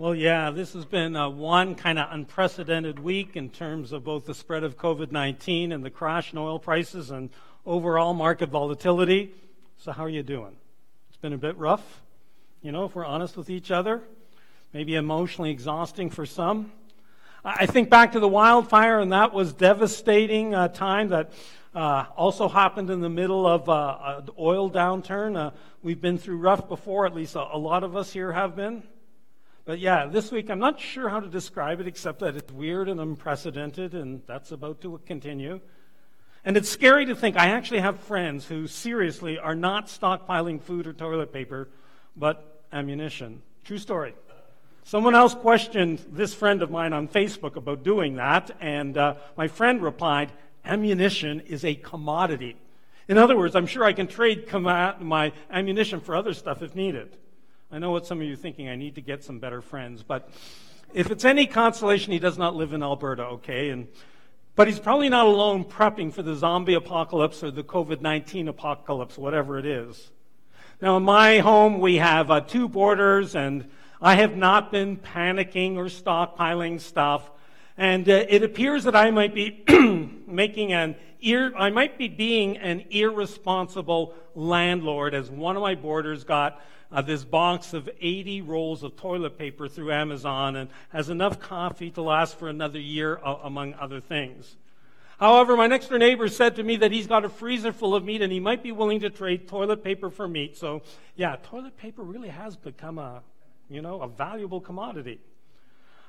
Well, yeah, this has been uh, one kind of unprecedented week in terms of both the spread of COVID 19 and the crash in oil prices and overall market volatility. So, how are you doing? It's been a bit rough, you know, if we're honest with each other, maybe emotionally exhausting for some. I think back to the wildfire, and that was devastating uh, time that uh, also happened in the middle of uh, an oil downturn. Uh, we've been through rough before, at least a, a lot of us here have been. But yeah, this week I'm not sure how to describe it except that it's weird and unprecedented, and that's about to continue. And it's scary to think I actually have friends who seriously are not stockpiling food or toilet paper, but ammunition. True story. Someone else questioned this friend of mine on Facebook about doing that, and uh, my friend replied, Ammunition is a commodity. In other words, I'm sure I can trade com- my ammunition for other stuff if needed. I know what some of you are thinking. I need to get some better friends. But if it's any consolation, he does not live in Alberta, okay? And, but he's probably not alone prepping for the zombie apocalypse or the COVID 19 apocalypse, whatever it is. Now, in my home, we have uh, two boarders, and I have not been panicking or stockpiling stuff. And uh, it appears that I might be making an ir- I might be being an irresponsible landlord, as one of my boarders got uh, this box of 80 rolls of toilet paper through Amazon and has enough coffee to last for another year, uh, among other things. However, my next door neighbor said to me that he's got a freezer full of meat and he might be willing to trade toilet paper for meat. So, yeah, toilet paper really has become a, you know, a valuable commodity.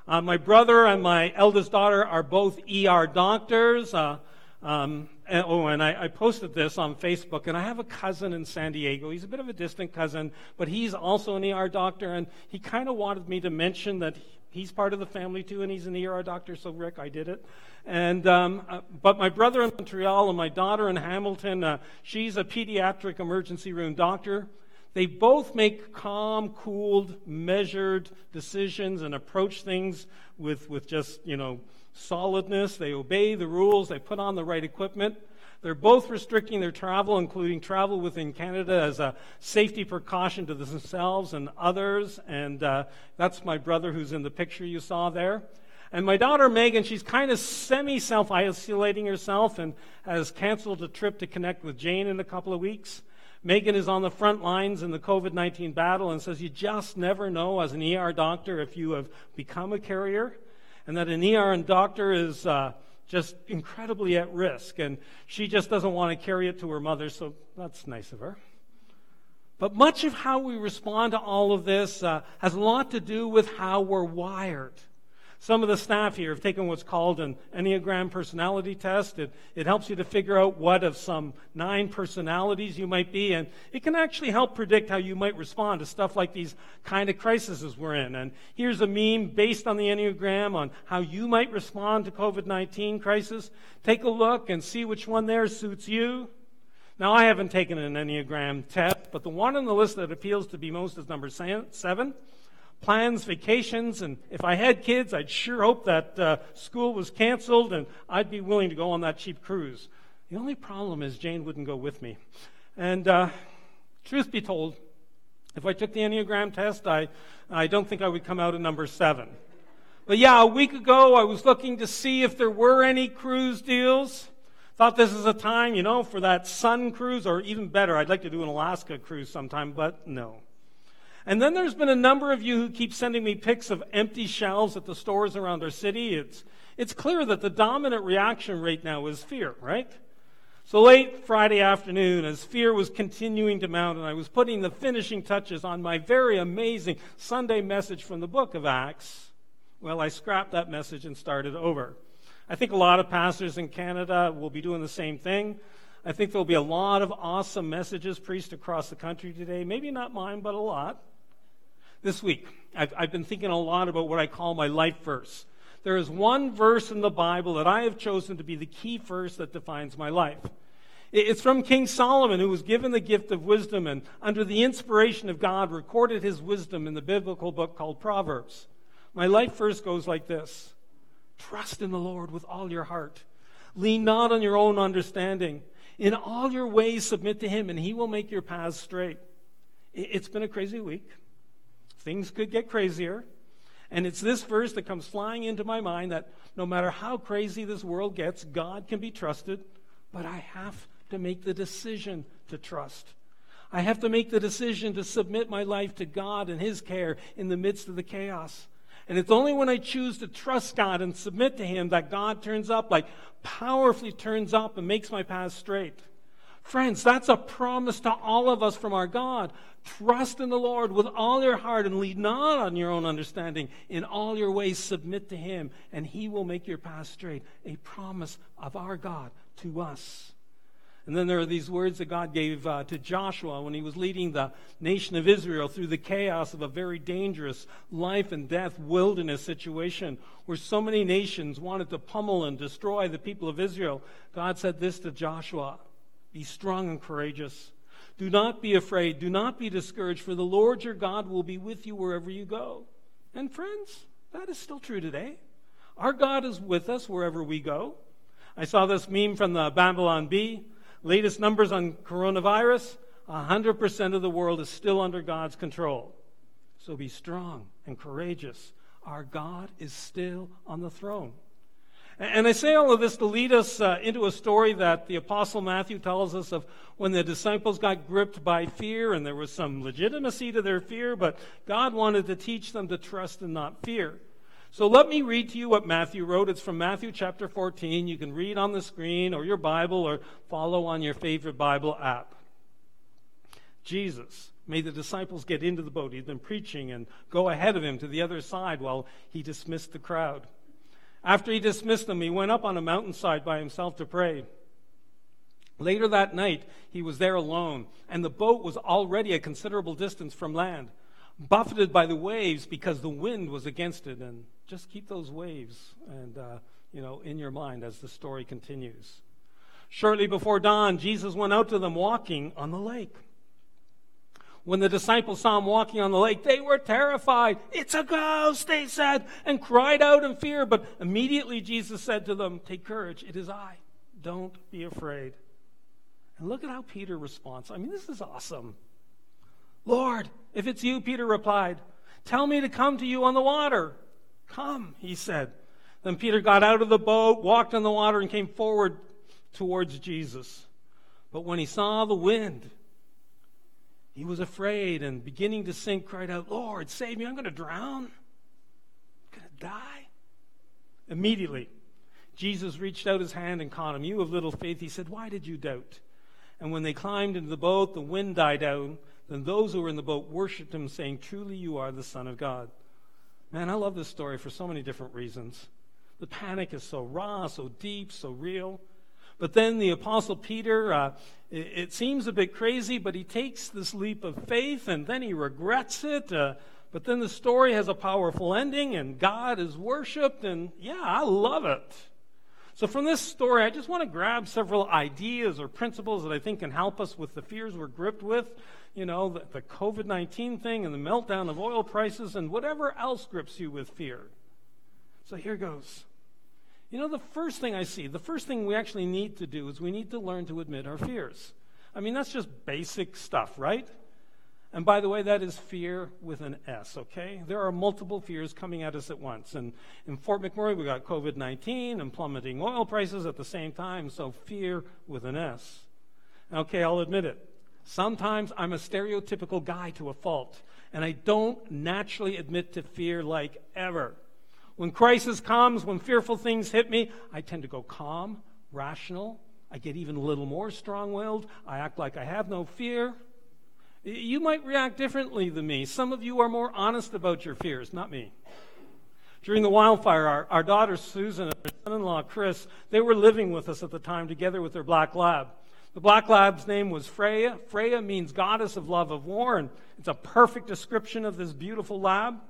Uh, my brother and my eldest daughter are both ER doctors. Uh, um, and, oh, and I, I, posted this on Facebook, and I have a cousin in San Diego. He's a bit of a distant cousin, but he's also an ER doctor, and he kind of wanted me to mention that he's part of the family too, and he's an ER doctor. So, Rick, I did it. And um, uh, but my brother in Montreal and my daughter in Hamilton, uh, she's a pediatric emergency room doctor. They both make calm, cooled, measured decisions and approach things with, with just, you know, solidness. They obey the rules. They put on the right equipment. They're both restricting their travel, including travel within Canada, as a safety precaution to themselves and others. And uh, that's my brother who's in the picture you saw there. And my daughter Megan, she's kind of semi self isolating herself and has canceled a trip to connect with Jane in a couple of weeks. Megan is on the front lines in the COVID 19 battle and says, You just never know as an ER doctor if you have become a carrier and that an ER and doctor is uh, just incredibly at risk, and she just doesn't want to carry it to her mother, so that's nice of her. But much of how we respond to all of this uh, has a lot to do with how we're wired. Some of the staff here have taken what's called an Enneagram personality test. It, it helps you to figure out what of some nine personalities you might be, and it can actually help predict how you might respond to stuff like these kind of crises we're in. And here's a meme based on the Enneagram on how you might respond to COVID-19 crisis. Take a look and see which one there suits you. Now, I haven't taken an Enneagram test, but the one on the list that appeals to be most is number seven plans, vacations, and if I had kids, I'd sure hope that uh, school was canceled and I'd be willing to go on that cheap cruise. The only problem is Jane wouldn't go with me. And uh, truth be told, if I took the Enneagram test, I, I don't think I would come out at number seven. But yeah, a week ago, I was looking to see if there were any cruise deals. Thought this is a time, you know, for that sun cruise, or even better, I'd like to do an Alaska cruise sometime, but no. And then there's been a number of you who keep sending me pics of empty shelves at the stores around our city. It's, it's clear that the dominant reaction right now is fear, right? So late Friday afternoon, as fear was continuing to mount and I was putting the finishing touches on my very amazing Sunday message from the book of Acts, well, I scrapped that message and started over. I think a lot of pastors in Canada will be doing the same thing. I think there'll be a lot of awesome messages preached across the country today. Maybe not mine, but a lot. This week, I've, I've been thinking a lot about what I call my life verse. There is one verse in the Bible that I have chosen to be the key verse that defines my life. It's from King Solomon, who was given the gift of wisdom and, under the inspiration of God, recorded his wisdom in the biblical book called Proverbs. My life verse goes like this Trust in the Lord with all your heart. Lean not on your own understanding. In all your ways, submit to him, and he will make your paths straight. It's been a crazy week. Things could get crazier. And it's this verse that comes flying into my mind that no matter how crazy this world gets, God can be trusted, but I have to make the decision to trust. I have to make the decision to submit my life to God and His care in the midst of the chaos. And it's only when I choose to trust God and submit to Him that God turns up, like powerfully turns up and makes my path straight. Friends, that's a promise to all of us from our God. Trust in the Lord with all your heart and lead not on your own understanding. In all your ways, submit to Him, and He will make your path straight. A promise of our God to us. And then there are these words that God gave uh, to Joshua when he was leading the nation of Israel through the chaos of a very dangerous life and death wilderness situation where so many nations wanted to pummel and destroy the people of Israel. God said this to Joshua Be strong and courageous. Do not be afraid. Do not be discouraged, for the Lord your God will be with you wherever you go. And friends, that is still true today. Our God is with us wherever we go. I saw this meme from the Babylon Bee. Latest numbers on coronavirus 100% of the world is still under God's control. So be strong and courageous. Our God is still on the throne. And I say all of this to lead us uh, into a story that the Apostle Matthew tells us of when the disciples got gripped by fear, and there was some legitimacy to their fear, but God wanted to teach them to trust and not fear. So let me read to you what Matthew wrote. It's from Matthew chapter 14. You can read on the screen or your Bible or follow on your favorite Bible app. Jesus made the disciples get into the boat. He'd been preaching and go ahead of him to the other side while he dismissed the crowd. After he dismissed them, he went up on a mountainside by himself to pray. Later that night, he was there alone, and the boat was already a considerable distance from land buffeted by the waves because the wind was against it. And just keep those waves and uh, you know in your mind as the story continues. Shortly before dawn, Jesus went out to them walking on the lake. When the disciples saw him walking on the lake, they were terrified. It's a ghost, they said, and cried out in fear. But immediately Jesus said to them, Take courage, it is I. Don't be afraid. And look at how Peter responds. I mean, this is awesome. Lord, if it's you, Peter replied, tell me to come to you on the water. Come, he said. Then Peter got out of the boat, walked on the water, and came forward towards Jesus. But when he saw the wind, he was afraid and beginning to sink, cried out, Lord, save me, I'm going to drown. I'm going to die. Immediately, Jesus reached out his hand and caught him. You of little faith, he said, Why did you doubt? And when they climbed into the boat, the wind died down then those who were in the boat worshiped him, saying, Truly you are the Son of God. Man, I love this story for so many different reasons. The panic is so raw, so deep, so real. But then the Apostle Peter, uh, it, it, seems a bit crazy, but he takes this leap of faith and then he regrets it. Uh, but then the story has a powerful ending and God is worshiped, and yeah, I love it. So, from this story, I just want to grab several ideas or principles that I think can help us with the fears we're gripped with you know, the, the COVID 19 thing and the meltdown of oil prices and whatever else grips you with fear. So here goes. You know, the first thing I see, the first thing we actually need to do is we need to learn to admit our fears. I mean, that's just basic stuff, right? And by the way, that is fear with an S, okay? There are multiple fears coming at us at once. And in Fort McMurray, we got COVID 19 and plummeting oil prices at the same time, so fear with an S. Okay, I'll admit it. Sometimes I'm a stereotypical guy to a fault, and I don't naturally admit to fear like ever. When crisis comes, when fearful things hit me, I tend to go calm, rational. I get even a little more strong willed. I act like I have no fear. You might react differently than me. Some of you are more honest about your fears, not me. During the wildfire, our, our daughter Susan and her son in law Chris, they were living with us at the time together with their black lab. The black lab's name was Freya. Freya means goddess of love of war, and it's a perfect description of this beautiful lab.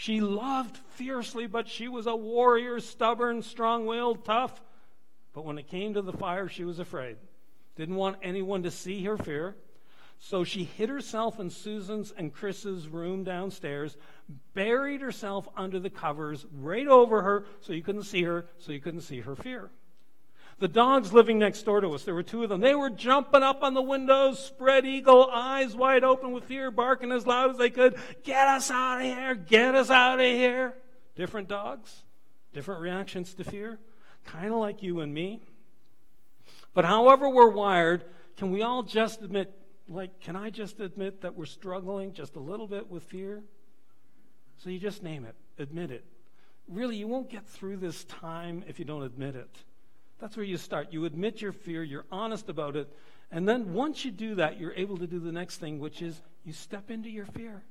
She loved fiercely, but she was a warrior, stubborn, strong willed, tough. But when it came to the fire, she was afraid. Didn't want anyone to see her fear. So she hid herself in Susan's and Chris's room downstairs, buried herself under the covers right over her so you couldn't see her, so you couldn't see her fear. The dogs living next door to us, there were two of them. They were jumping up on the windows, spread eagle, eyes wide open with fear, barking as loud as they could. Get us out of here! Get us out of here! Different dogs, different reactions to fear, kind of like you and me. But however we're wired, can we all just admit, like, can I just admit that we're struggling just a little bit with fear? So you just name it, admit it. Really, you won't get through this time if you don't admit it. That's where you start. You admit your fear, you're honest about it, and then once you do that, you're able to do the next thing, which is you step into your fear.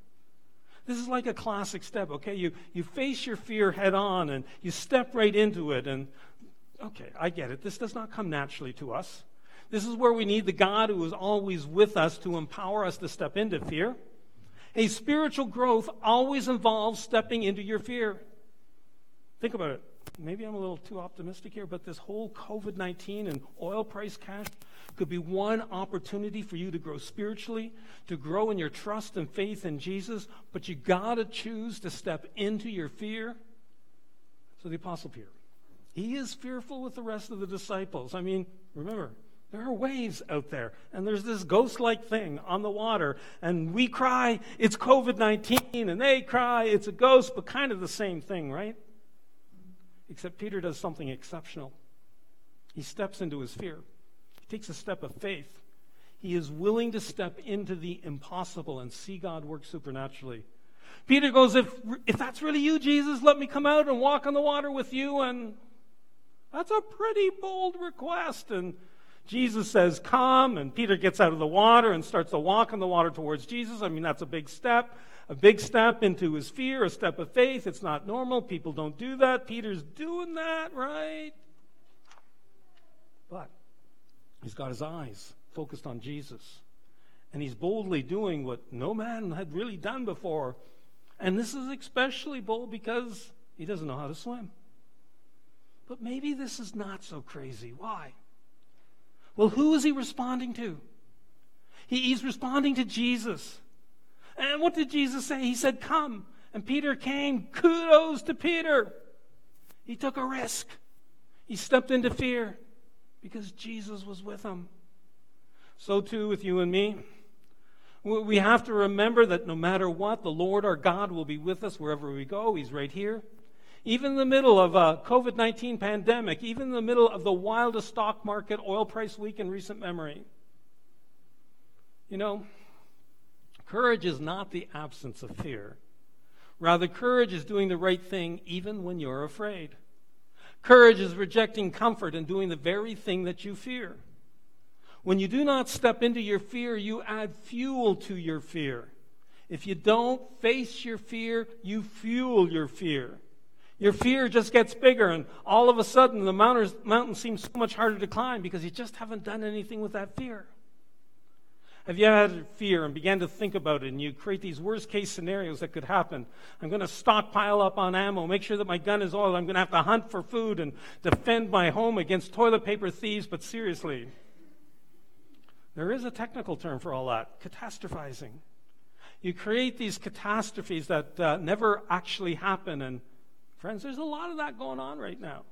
This is like a classic step, okay? You, you face your fear head on and you step right into it. And, okay, I get it. This does not come naturally to us. This is where we need the God who is always with us to empower us to step into fear. A spiritual growth always involves stepping into your fear. Think about it. Maybe I'm a little too optimistic here, but this whole COVID 19 and oil price crash could be one opportunity for you to grow spiritually, to grow in your trust and faith in Jesus, but you got to choose to step into your fear. So the Apostle Peter, he is fearful with the rest of the disciples. I mean, remember, there are waves out there, and there's this ghost like thing on the water, and we cry, it's COVID 19, and they cry, it's a ghost, but kind of the same thing, right? Except Peter does something exceptional. He steps into his fear he takes a step of faith. He is willing to step into the impossible and see God work supernaturally. Peter goes, if, if that's really you, Jesus, let me come out and walk on the water with you. And that's a pretty bold request. And Jesus says, Come. And Peter gets out of the water and starts to walk on the water towards Jesus. I mean, that's a big step. A big step into his fear, a step of faith. It's not normal. People don't do that. Peter's doing that, right? But He's got his eyes focused on Jesus. And he's boldly doing what no man had really done before. And this is especially bold because he doesn't know how to swim. But maybe this is not so crazy. Why? Well, who is he responding to? He, he's responding to Jesus. And what did Jesus say? He said, Come. And Peter came. Kudos to Peter. He took a risk, he stepped into fear because Jesus was with him. So too with you and me. We have to remember that no matter what, the Lord our God will be with us wherever we go. He's right here. Even in the middle of a COVID 19 pandemic, even in the middle of the wildest stock market oil price week in recent memory. You know, courage is not the absence of fear. Rather, courage is doing the right thing even when you're afraid. Courage is rejecting comfort and doing the very thing that you fear. When you do not step into your fear, you add fuel to your fear. If you don't face your fear, you fuel your fear. Your fear just gets bigger, and all of a sudden, the mountain seems so much harder to climb because you just haven't done anything with that fear. Have you had fear and began to think about it and you create these worst case scenarios that could happen? I'm going to stockpile up on ammo, make sure that my gun is oiled. I'm going to have to hunt for food and defend my home against toilet paper thieves. But seriously, there is a technical term for all that catastrophizing. You create these catastrophes that uh, never actually happen. And friends, there's a lot of that going on right now.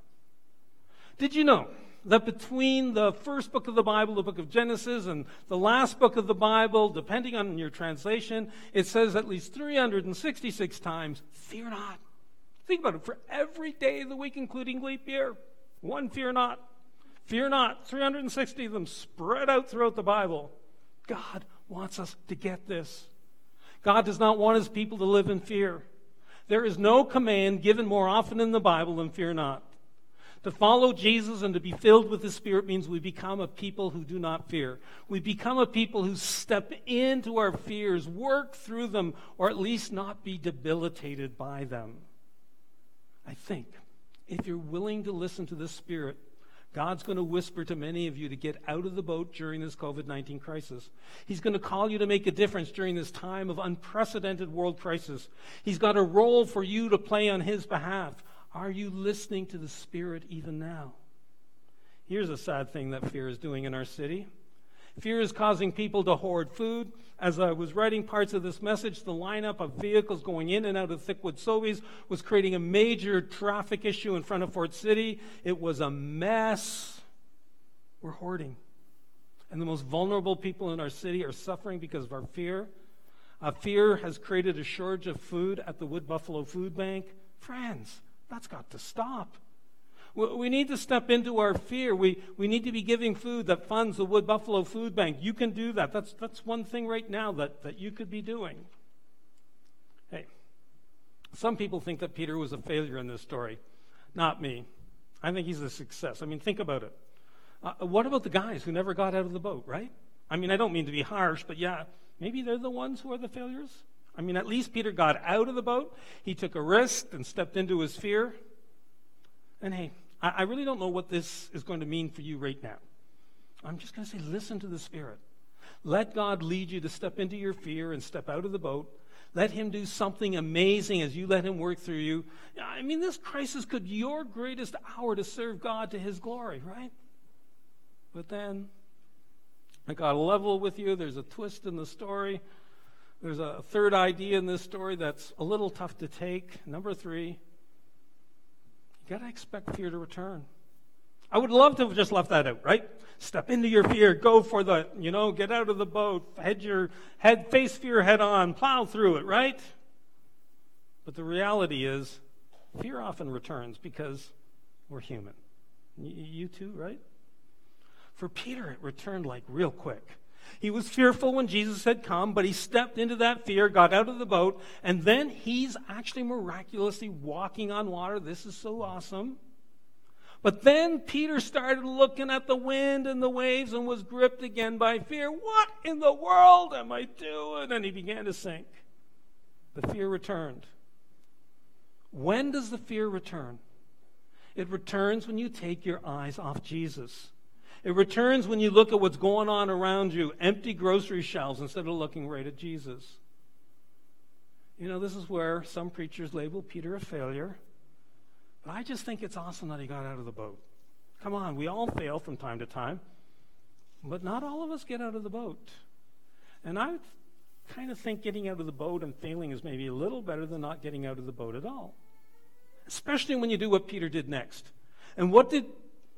Did you know that between the first book of the Bible, the book of Genesis, and the last book of the Bible, depending on your translation, it says at least 366 times, fear not. Think about it. For every day of the week, including leap year, one fear not. Fear not. 360 of them spread out throughout the Bible. God wants us to get this. God does not want his people to live in fear. There is no command given more often in the Bible than fear not. To follow Jesus and to be filled with the Spirit means we become a people who do not fear. We become a people who step into our fears, work through them, or at least not be debilitated by them. I think if you're willing to listen to the Spirit, God's going to whisper to many of you to get out of the boat during this COVID 19 crisis. He's going to call you to make a difference during this time of unprecedented world crisis. He's got a role for you to play on His behalf. Are you listening to the Spirit even now? Here's a sad thing that fear is doing in our city. Fear is causing people to hoard food. As I was writing parts of this message, the lineup of vehicles going in and out of Thickwood Sobeys was creating a major traffic issue in front of Fort City. It was a mess. We're hoarding. And the most vulnerable people in our city are suffering because of our fear. Uh, fear has created a shortage of food at the Wood Buffalo Food Bank. Friends, that's got to stop. We need to step into our fear. We, we need to be giving food that funds the Wood Buffalo Food Bank. You can do that. That's, that's one thing right now that, that you could be doing. Hey, some people think that Peter was a failure in this story. Not me. I think he's a success. I mean, think about it. Uh, what about the guys who never got out of the boat, right? I mean, I don't mean to be harsh, but yeah, maybe they're the ones who are the failures. I mean, at least Peter got out of the boat. He took a risk and stepped into his fear. And hey, I, I really don't know what this is going to mean for you right now. I'm just going to say, listen to the Spirit. Let God lead you to step into your fear and step out of the boat. Let Him do something amazing as you let Him work through you. I mean, this crisis could be your greatest hour to serve God to His glory, right? But then, I got to level with you. There's a twist in the story. There's a third idea in this story that's a little tough to take. Number three, you got to expect fear to return. I would love to have just left that out, right? Step into your fear, go for the, you know, get out of the boat, head your head, face fear head on, plow through it, right? But the reality is, fear often returns because we're human. You too, right? For Peter, it returned like real quick. He was fearful when Jesus had come, but he stepped into that fear, got out of the boat, and then he's actually miraculously walking on water. This is so awesome. But then Peter started looking at the wind and the waves and was gripped again by fear. What in the world am I doing? And he began to sink. The fear returned. When does the fear return? It returns when you take your eyes off Jesus. It returns when you look at what's going on around you, empty grocery shelves, instead of looking right at Jesus. You know, this is where some preachers label Peter a failure. But I just think it's awesome that he got out of the boat. Come on, we all fail from time to time, but not all of us get out of the boat. And I kind of think getting out of the boat and failing is maybe a little better than not getting out of the boat at all. Especially when you do what Peter did next. And what did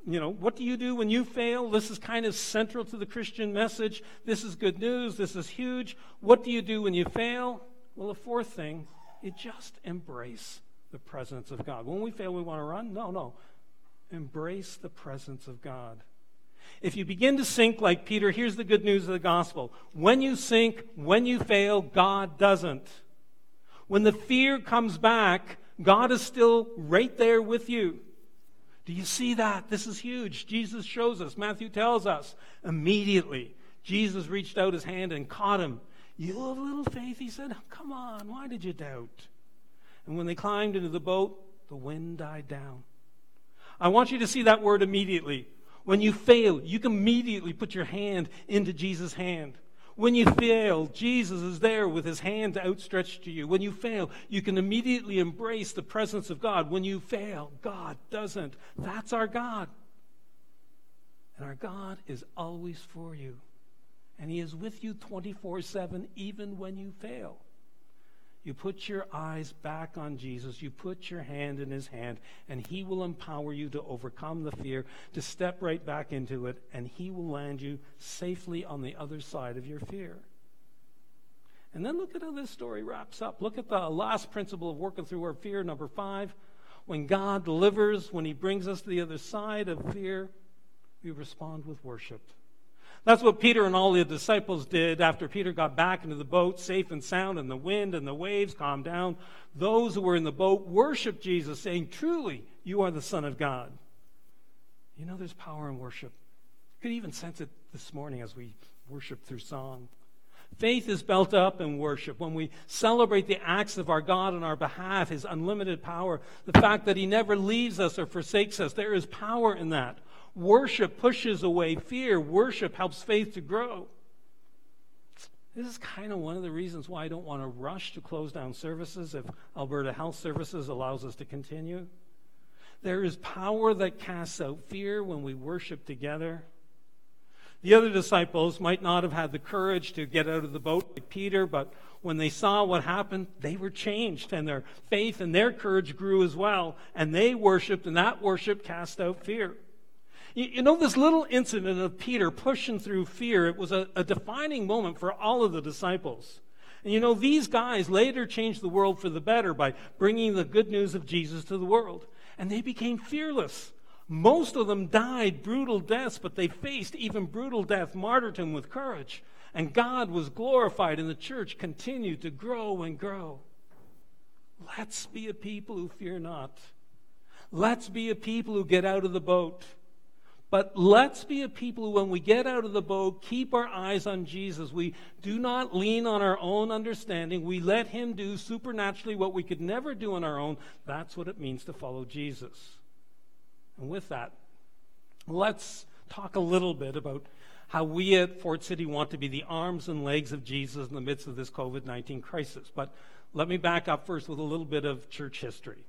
you know, what do you do when you fail? This is kind of central to the Christian message. This is good news. This is huge. What do you do when you fail? Well, the fourth thing, you just embrace the presence of God. When we fail, we want to run? No, no. Embrace the presence of God. If you begin to sink like Peter, here's the good news of the gospel. When you sink, when you fail, God doesn't. When the fear comes back, God is still right there with you. Do you see that? This is huge. Jesus shows us, Matthew tells us. Immediately, Jesus reached out his hand and caught him. You have little faith, he said. Come on, why did you doubt? And when they climbed into the boat, the wind died down. I want you to see that word immediately. When you fail, you can immediately put your hand into Jesus' hand. When you fail, Jesus is there with his hand outstretched to you. When you fail, you can immediately embrace the presence of God. When you fail, God doesn't. That's our God. And our God is always for you. And he is with you 24 7, even when you fail. You put your eyes back on Jesus. You put your hand in his hand, and he will empower you to overcome the fear, to step right back into it, and he will land you safely on the other side of your fear. And then look at how this story wraps up. Look at the last principle of working through our fear, number five. When God delivers, when he brings us to the other side of fear, we respond with worship. That's what Peter and all the disciples did after Peter got back into the boat, safe and sound, and the wind and the waves calmed down. Those who were in the boat worshiped Jesus, saying, Truly, you are the Son of God. You know, there's power in worship. You could even sense it this morning as we worship through song. Faith is built up in worship. When we celebrate the acts of our God on our behalf, His unlimited power, the fact that He never leaves us or forsakes us, there is power in that. Worship pushes away fear. Worship helps faith to grow. This is kind of one of the reasons why I don't want to rush to close down services if Alberta Health Services allows us to continue. There is power that casts out fear when we worship together. The other disciples might not have had the courage to get out of the boat like Peter, but when they saw what happened, they were changed, and their faith and their courage grew as well, and they worshiped, and that worship cast out fear. You, you know, this little incident of Peter pushing through fear, it was a, a defining moment for all of the disciples. And you know, these guys later changed the world for the better by bringing the good news of Jesus to the world. And they became fearless. Most of them died brutal deaths, but they faced even brutal death, martyrdom with courage. And God was glorified, and the church continued to grow and grow. Let's be a people who fear not. Let's be a people who get out of the boat. But let's be a people who, when we get out of the boat, keep our eyes on Jesus. We do not lean on our own understanding. We let Him do supernaturally what we could never do on our own. That's what it means to follow Jesus. And with that, let's talk a little bit about how we at Fort City want to be the arms and legs of Jesus in the midst of this COVID 19 crisis. But let me back up first with a little bit of church history.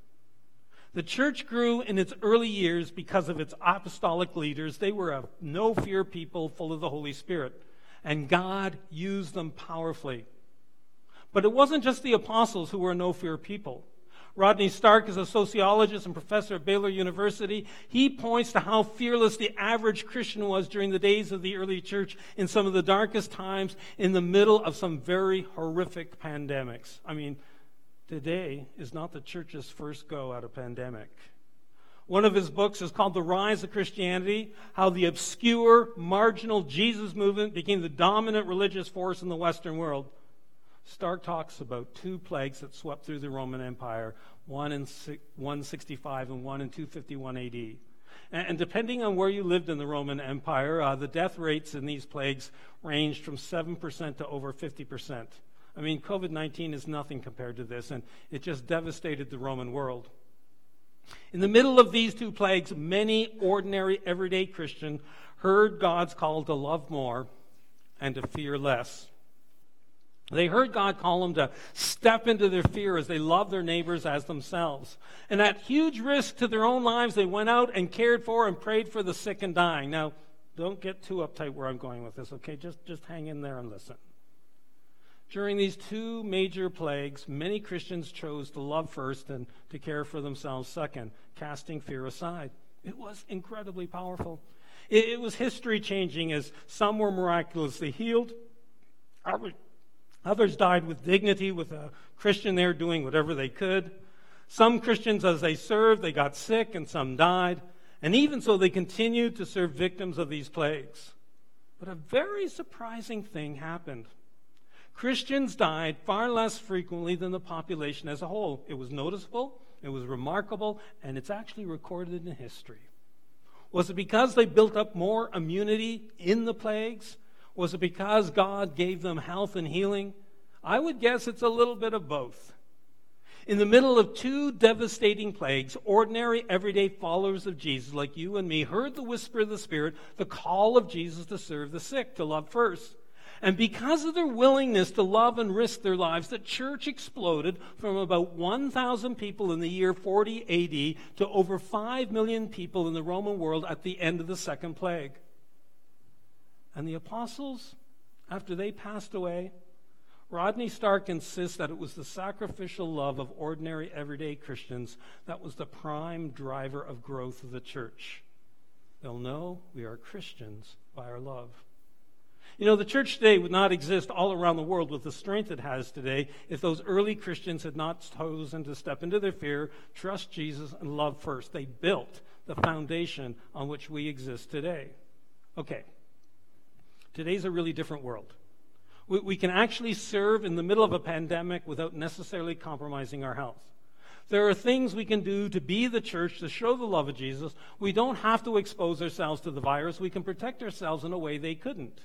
The church grew in its early years because of its apostolic leaders. They were a no fear people full of the Holy Spirit, and God used them powerfully. But it wasn't just the apostles who were no fear people. Rodney Stark is a sociologist and professor at Baylor University. He points to how fearless the average Christian was during the days of the early church in some of the darkest times in the middle of some very horrific pandemics. I mean, today is not the church's first go at a pandemic. One of his books is called The Rise of Christianity How the Obscure, Marginal Jesus Movement Became the Dominant Religious Force in the Western World. Stark talks about two plagues that swept through the Roman Empire, one in 165 and one in 251 AD. And depending on where you lived in the Roman Empire, uh, the death rates in these plagues ranged from 7% to over 50%. I mean, COVID 19 is nothing compared to this, and it just devastated the Roman world. In the middle of these two plagues, many ordinary, everyday Christians heard God's call to love more and to fear less. They heard God call them to step into their fear as they love their neighbors as themselves. And at huge risk to their own lives, they went out and cared for and prayed for the sick and dying. Now, don't get too uptight where I'm going with this, okay? Just, just hang in there and listen. During these two major plagues, many Christians chose to love first and to care for themselves second, casting fear aside. It was incredibly powerful. It, it was history changing as some were miraculously healed, Others died with dignity, with a Christian there doing whatever they could. Some Christians, as they served, they got sick and some died. And even so, they continued to serve victims of these plagues. But a very surprising thing happened. Christians died far less frequently than the population as a whole. It was noticeable, it was remarkable, and it's actually recorded in history. Was it because they built up more immunity in the plagues? Was it because God gave them health and healing? I would guess it's a little bit of both. In the middle of two devastating plagues, ordinary, everyday followers of Jesus, like you and me, heard the whisper of the Spirit, the call of Jesus to serve the sick, to love first. And because of their willingness to love and risk their lives, the church exploded from about 1,000 people in the year 40 AD to over 5 million people in the Roman world at the end of the second plague. And the apostles, after they passed away, Rodney Stark insists that it was the sacrificial love of ordinary, everyday Christians that was the prime driver of growth of the church. They'll know we are Christians by our love. You know, the church today would not exist all around the world with the strength it has today if those early Christians had not chosen to step into their fear, trust Jesus, and love first. They built the foundation on which we exist today. Okay, Today's a really different world. We, we can actually serve in the middle of a pandemic without necessarily compromising our health. There are things we can do to be the church, to show the love of Jesus. We don't have to expose ourselves to the virus. We can protect ourselves in a way they couldn't.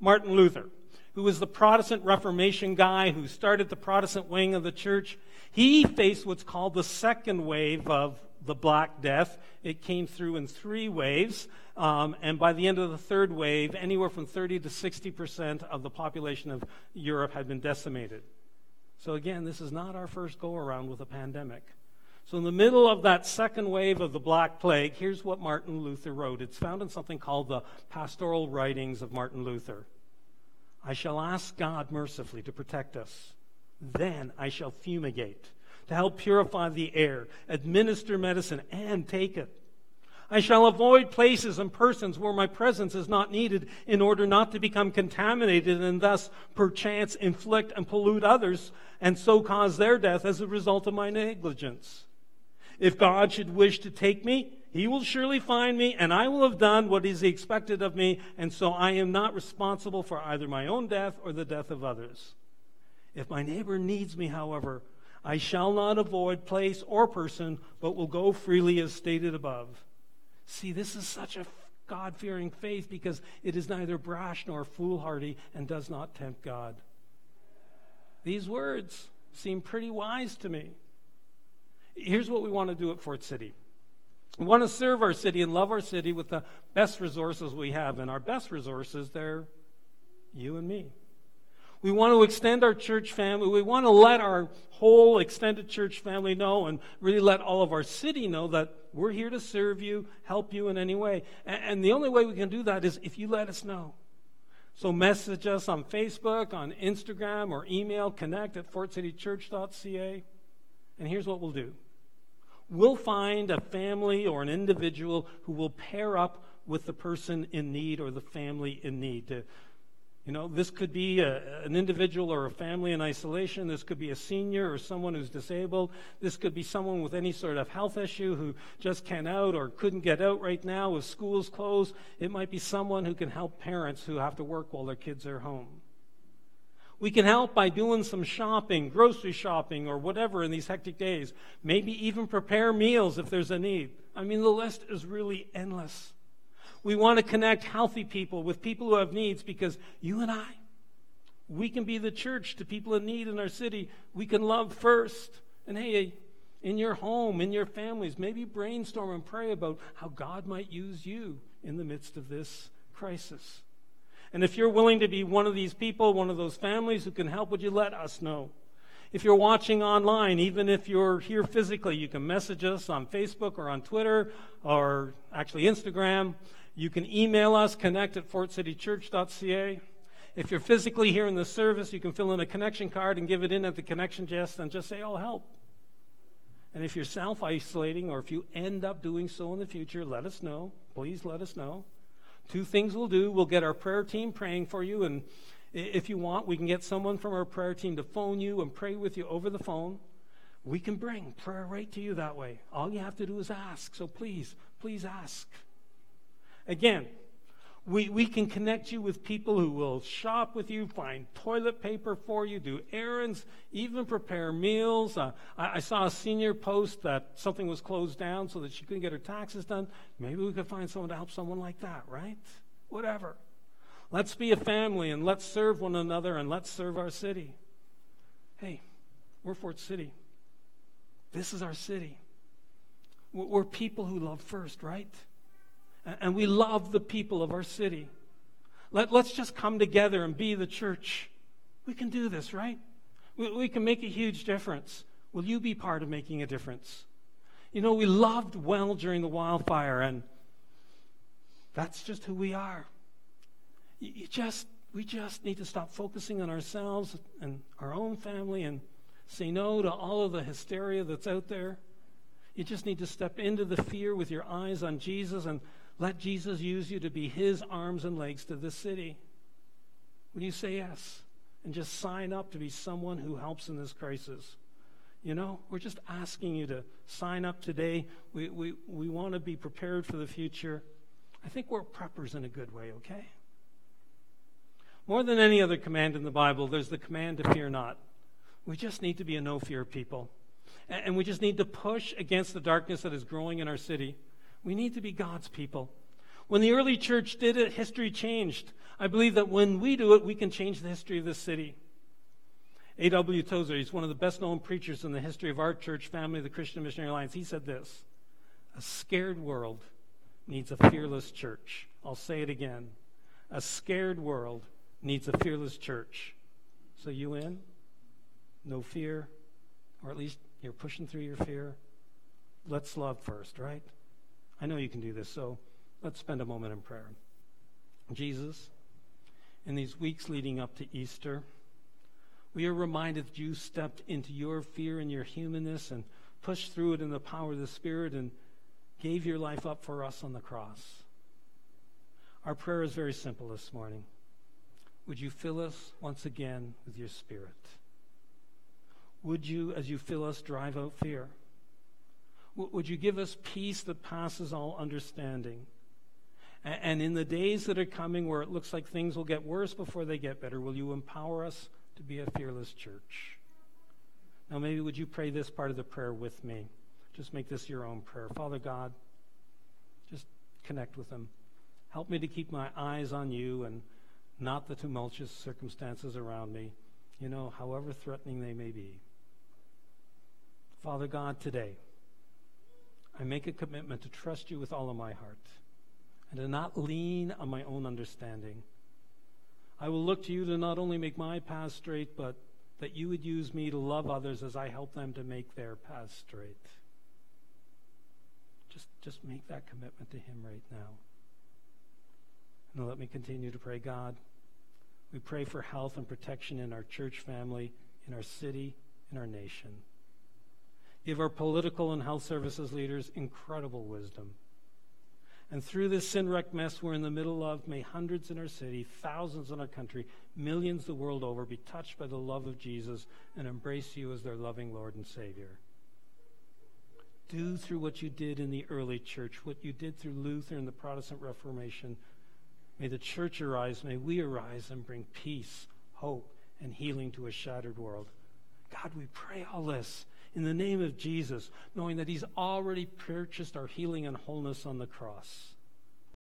Martin Luther, who was the Protestant Reformation guy who started the Protestant wing of the church, he faced what's called the second wave of the Black Death. It came through in three waves, um, and by the end of the third wave, anywhere from 30 to 60 percent of the population of Europe had been decimated. So, again, this is not our first go around with a pandemic. So, in the middle of that second wave of the Black Plague, here's what Martin Luther wrote. It's found in something called the Pastoral Writings of Martin Luther. I shall ask God mercifully to protect us. Then I shall fumigate to help purify the air, administer medicine, and take it. I shall avoid places and persons where my presence is not needed in order not to become contaminated and thus perchance inflict and pollute others and so cause their death as a result of my negligence. If God should wish to take me, he will surely find me, and I will have done what is expected of me, and so I am not responsible for either my own death or the death of others. If my neighbor needs me, however, I shall not avoid place or person, but will go freely as stated above. See, this is such a God fearing faith because it is neither brash nor foolhardy and does not tempt God. These words seem pretty wise to me. Here's what we want to do at Fort City. We want to serve our city and love our city with the best resources we have. And our best resources, they're you and me. We want to extend our church family. We want to let our whole extended church family know and really let all of our city know that we're here to serve you, help you in any way. And the only way we can do that is if you let us know. So message us on Facebook, on Instagram, or email connect at fortcitychurch.ca. And here's what we'll do we'll find a family or an individual who will pair up with the person in need or the family in need. To, you know, this could be a, an individual or a family in isolation. This could be a senior or someone who's disabled. This could be someone with any sort of health issue who just can't out or couldn't get out right now with schools closed. It might be someone who can help parents who have to work while their kids are home. We can help by doing some shopping, grocery shopping, or whatever in these hectic days. Maybe even prepare meals if there's a need. I mean, the list is really endless. We want to connect healthy people with people who have needs because you and I, we can be the church to people in need in our city. We can love first. And hey, in your home, in your families, maybe brainstorm and pray about how God might use you in the midst of this crisis. And if you're willing to be one of these people, one of those families who can help, would you let us know? If you're watching online, even if you're here physically, you can message us on Facebook or on Twitter or actually Instagram. You can email us, connect at fortcitychurch.ca. If you're physically here in the service, you can fill in a connection card and give it in at the connection desk and just say, I'll help. And if you're self isolating or if you end up doing so in the future, let us know. Please let us know. Two things we'll do. We'll get our prayer team praying for you, and if you want, we can get someone from our prayer team to phone you and pray with you over the phone. We can bring prayer right to you that way. All you have to do is ask. So please, please ask. Again, we, we can connect you with people who will shop with you, find toilet paper for you, do errands, even prepare meals. Uh, I, I, saw a senior post that something was closed down so that she couldn't get her taxes done. Maybe we could find someone to help someone like that, right? Whatever. Let's be a family and let's serve one another and let's serve our city. Hey, we're Fort City. This is our city. We're people who love first, right? And we love the people of our city. Let, let's just come together and be the church. We can do this, right? We, we can make a huge difference. Will you be part of making a difference? You know, we loved well during the wildfire, and that's just who we are. You, you just, we just need to stop focusing on ourselves and our own family and say no to all of the hysteria that's out there. You just need to step into the fear with your eyes on Jesus and let Jesus use you to be his arms and legs to this city. Will you say yes? And just sign up to be someone who helps in this crisis. You know, we're just asking you to sign up today. We, we, we want to be prepared for the future. I think we're preppers in a good way, okay? More than any other command in the Bible, there's the command to fear not. We just need to be a no fear people. And we just need to push against the darkness that is growing in our city. We need to be God's people. When the early church did it, history changed. I believe that when we do it, we can change the history of this city. A.W. Tozer, he's one of the best known preachers in the history of our church family, the Christian Missionary Alliance. He said this A scared world needs a fearless church. I'll say it again. A scared world needs a fearless church. So, you in? No fear? Or at least you're pushing through your fear? Let's love first, right? I know you can do this, so let's spend a moment in prayer. Jesus, in these weeks leading up to Easter, we are reminded that you stepped into your fear and your humanness and pushed through it in the power of the Spirit and gave your life up for us on the cross. Our prayer is very simple this morning. Would you fill us once again with your Spirit? Would you, as you fill us, drive out fear? Would you give us peace that passes all understanding? And in the days that are coming where it looks like things will get worse before they get better, will you empower us to be a fearless church? Now, maybe would you pray this part of the prayer with me? Just make this your own prayer. Father God, just connect with them. Help me to keep my eyes on you and not the tumultuous circumstances around me, you know, however threatening they may be. Father God, today, I make a commitment to trust you with all of my heart and to not lean on my own understanding. I will look to you to not only make my path straight, but that you would use me to love others as I help them to make their path straight. Just, just make that commitment to Him right now. And let me continue to pray, God. We pray for health and protection in our church family, in our city, in our nation. Give our political and health services leaders incredible wisdom. And through this sin wrecked mess we're in the middle of, may hundreds in our city, thousands in our country, millions the world over be touched by the love of Jesus and embrace you as their loving Lord and Savior. Do through what you did in the early church, what you did through Luther and the Protestant Reformation. May the church arise, may we arise and bring peace, hope, and healing to a shattered world. God, we pray all this in the name of Jesus, knowing that He's already purchased our healing and wholeness on the cross.